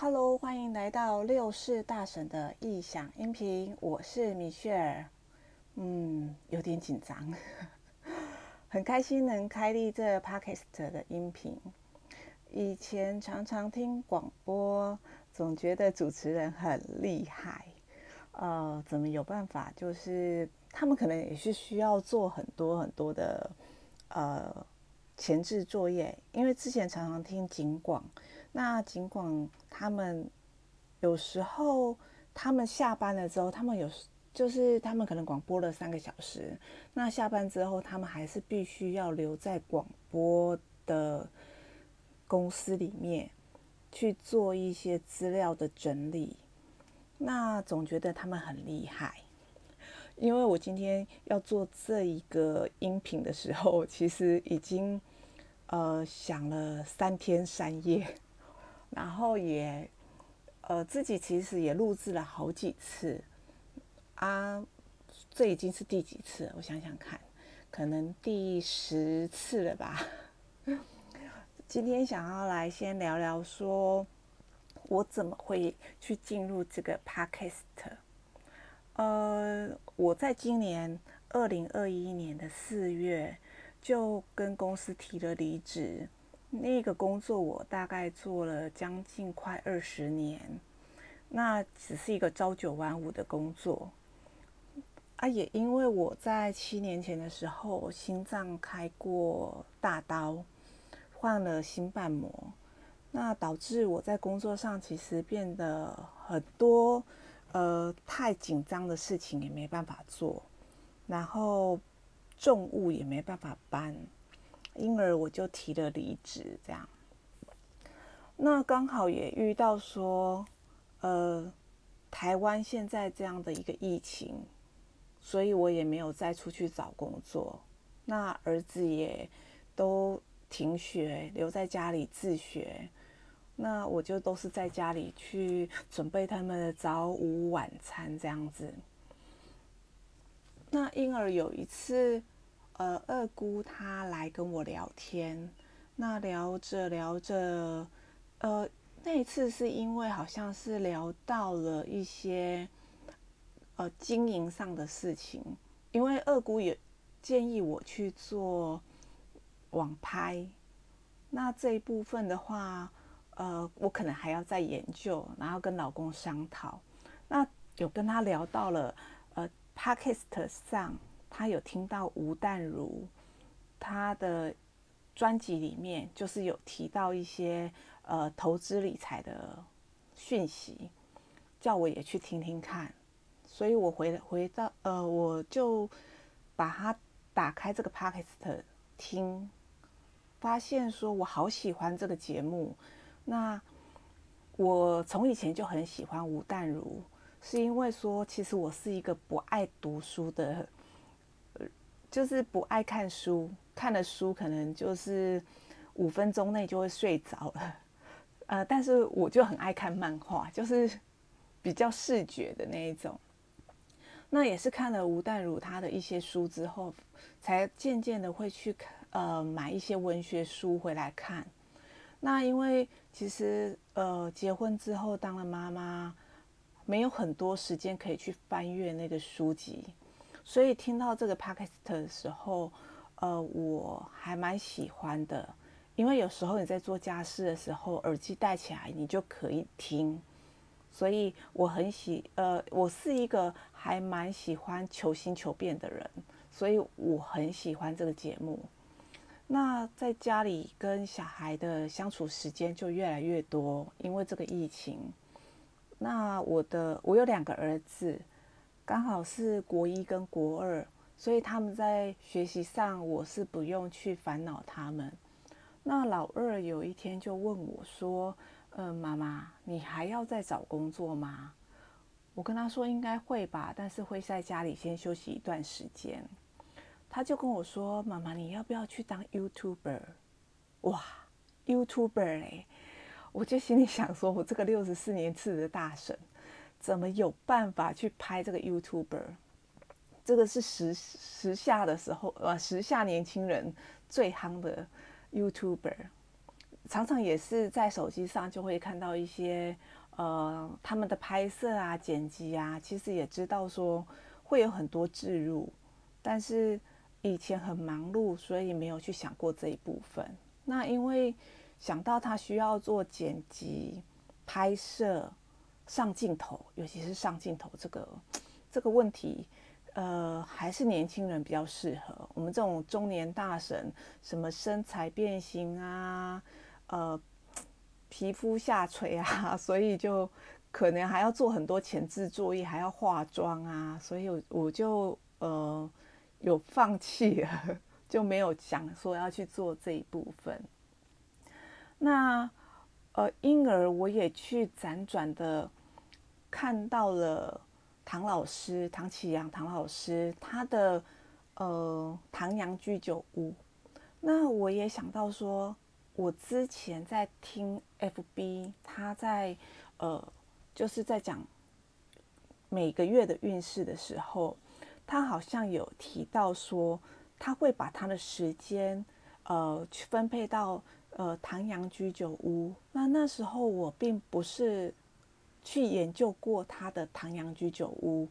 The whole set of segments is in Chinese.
Hello，欢迎来到六世大神的异想音频，我是米雪儿。嗯，有点紧张，很开心能开立这 Podcast 的音频。以前常常听广播，总觉得主持人很厉害。呃，怎么有办法？就是他们可能也是需要做很多很多的呃前置作业，因为之前常常听警广。那尽管他们有时候他们下班了之后，他们有就是他们可能广播了三个小时，那下班之后他们还是必须要留在广播的公司里面去做一些资料的整理。那总觉得他们很厉害，因为我今天要做这一个音频的时候，其实已经呃想了三天三夜。然后也，呃，自己其实也录制了好几次，啊，这已经是第几次？我想想看，可能第十次了吧。今天想要来先聊聊，说我怎么会去进入这个 podcast。呃，我在今年二零二一年的四月就跟公司提了离职。那个工作我大概做了将近快二十年，那只是一个朝九晚五的工作啊。也因为我在七年前的时候心脏开过大刀，换了心瓣膜，那导致我在工作上其实变得很多呃太紧张的事情也没办法做，然后重物也没办法搬。因而我就提了离职，这样。那刚好也遇到说，呃，台湾现在这样的一个疫情，所以我也没有再出去找工作。那儿子也都停学，留在家里自学。那我就都是在家里去准备他们的早午晚餐这样子。那因而有一次。呃，二姑她来跟我聊天，那聊着聊着，呃，那一次是因为好像是聊到了一些呃经营上的事情，因为二姑也建议我去做网拍，那这一部分的话，呃，我可能还要再研究，然后跟老公商讨。那有跟他聊到了，呃，Podcast 上。他有听到吴淡如他的专辑里面，就是有提到一些呃投资理财的讯息，叫我也去听听看。所以我回回到呃，我就把它打开这个 podcast 听，发现说我好喜欢这个节目。那我从以前就很喜欢吴淡如，是因为说其实我是一个不爱读书的。就是不爱看书，看了书可能就是五分钟内就会睡着了，呃，但是我就很爱看漫画，就是比较视觉的那一种。那也是看了吴淡如他的一些书之后，才渐渐的会去呃买一些文学书回来看。那因为其实呃结婚之后当了妈妈，没有很多时间可以去翻阅那个书籍。所以听到这个 podcast 的时候，呃，我还蛮喜欢的，因为有时候你在做家事的时候，耳机戴起来你就可以听，所以我很喜，呃，我是一个还蛮喜欢求新求变的人，所以我很喜欢这个节目。那在家里跟小孩的相处时间就越来越多，因为这个疫情。那我的我有两个儿子。刚好是国一跟国二，所以他们在学习上我是不用去烦恼他们。那老二有一天就问我说：“嗯，妈妈，你还要再找工作吗？”我跟他说：“应该会吧，但是会在家里先休息一段时间。”他就跟我说：“妈妈，你要不要去当 YouTuber？” 哇，YouTuber 嘞！我就心里想说：“我这个六十四年次的大神。”怎么有办法去拍这个 YouTuber？这个是时时下的时候，呃，时下年轻人最夯的 YouTuber，常常也是在手机上就会看到一些呃他们的拍摄啊、剪辑啊，其实也知道说会有很多置入，但是以前很忙碌，所以没有去想过这一部分。那因为想到他需要做剪辑、拍摄、上镜头，尤其是上镜头这个这个问题。呃，还是年轻人比较适合。我们这种中年大神，什么身材变形啊，呃，皮肤下垂啊，所以就可能还要做很多前置作业，还要化妆啊，所以我我就呃有放弃了，就没有想说要去做这一部分。那呃，因而我也去辗转的看到了。唐老师，唐启阳，唐老师，他的呃唐阳居酒屋。那我也想到说，我之前在听 FB，他在呃就是在讲每个月的运势的时候，他好像有提到说，他会把他的时间呃去分配到呃唐阳居酒屋。那那时候我并不是。去研究过他的唐阳居酒屋，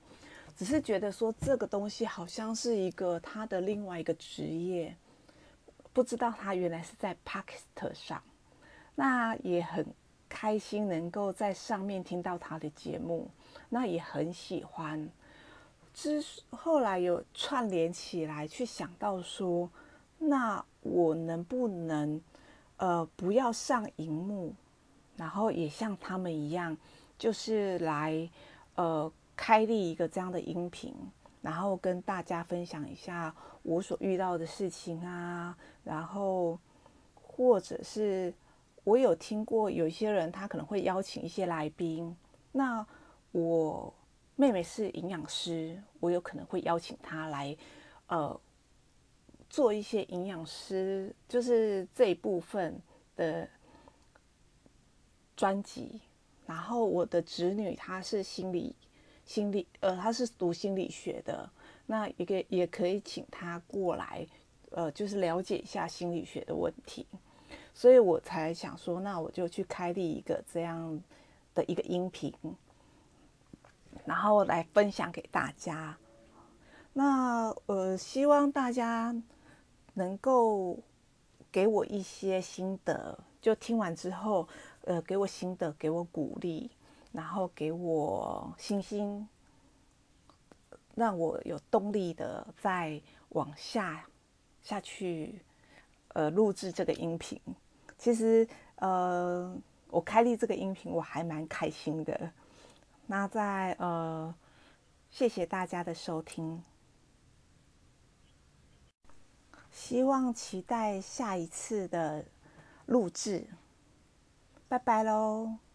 只是觉得说这个东西好像是一个他的另外一个职业，不知道他原来是在 p a k i s t 上，那也很开心能够在上面听到他的节目，那也很喜欢。之后来有串联起来去想到说，那我能不能呃不要上荧幕，然后也像他们一样。就是来，呃，开立一个这样的音频，然后跟大家分享一下我所遇到的事情啊，然后或者是我有听过有一些人他可能会邀请一些来宾，那我妹妹是营养师，我有可能会邀请她来，呃，做一些营养师就是这一部分的专辑。然后我的侄女她是心理心理呃，她是读心理学的，那一个也可以请她过来，呃，就是了解一下心理学的问题，所以我才想说，那我就去开立一个这样的一个音频，然后来分享给大家。那呃，希望大家能够给我一些心得，就听完之后。呃，给我心得，给我鼓励，然后给我信心，让我有动力的再往下下去，呃，录制这个音频。其实，呃，我开立这个音频，我还蛮开心的。那在呃，谢谢大家的收听，希望期待下一次的录制。拜拜喽。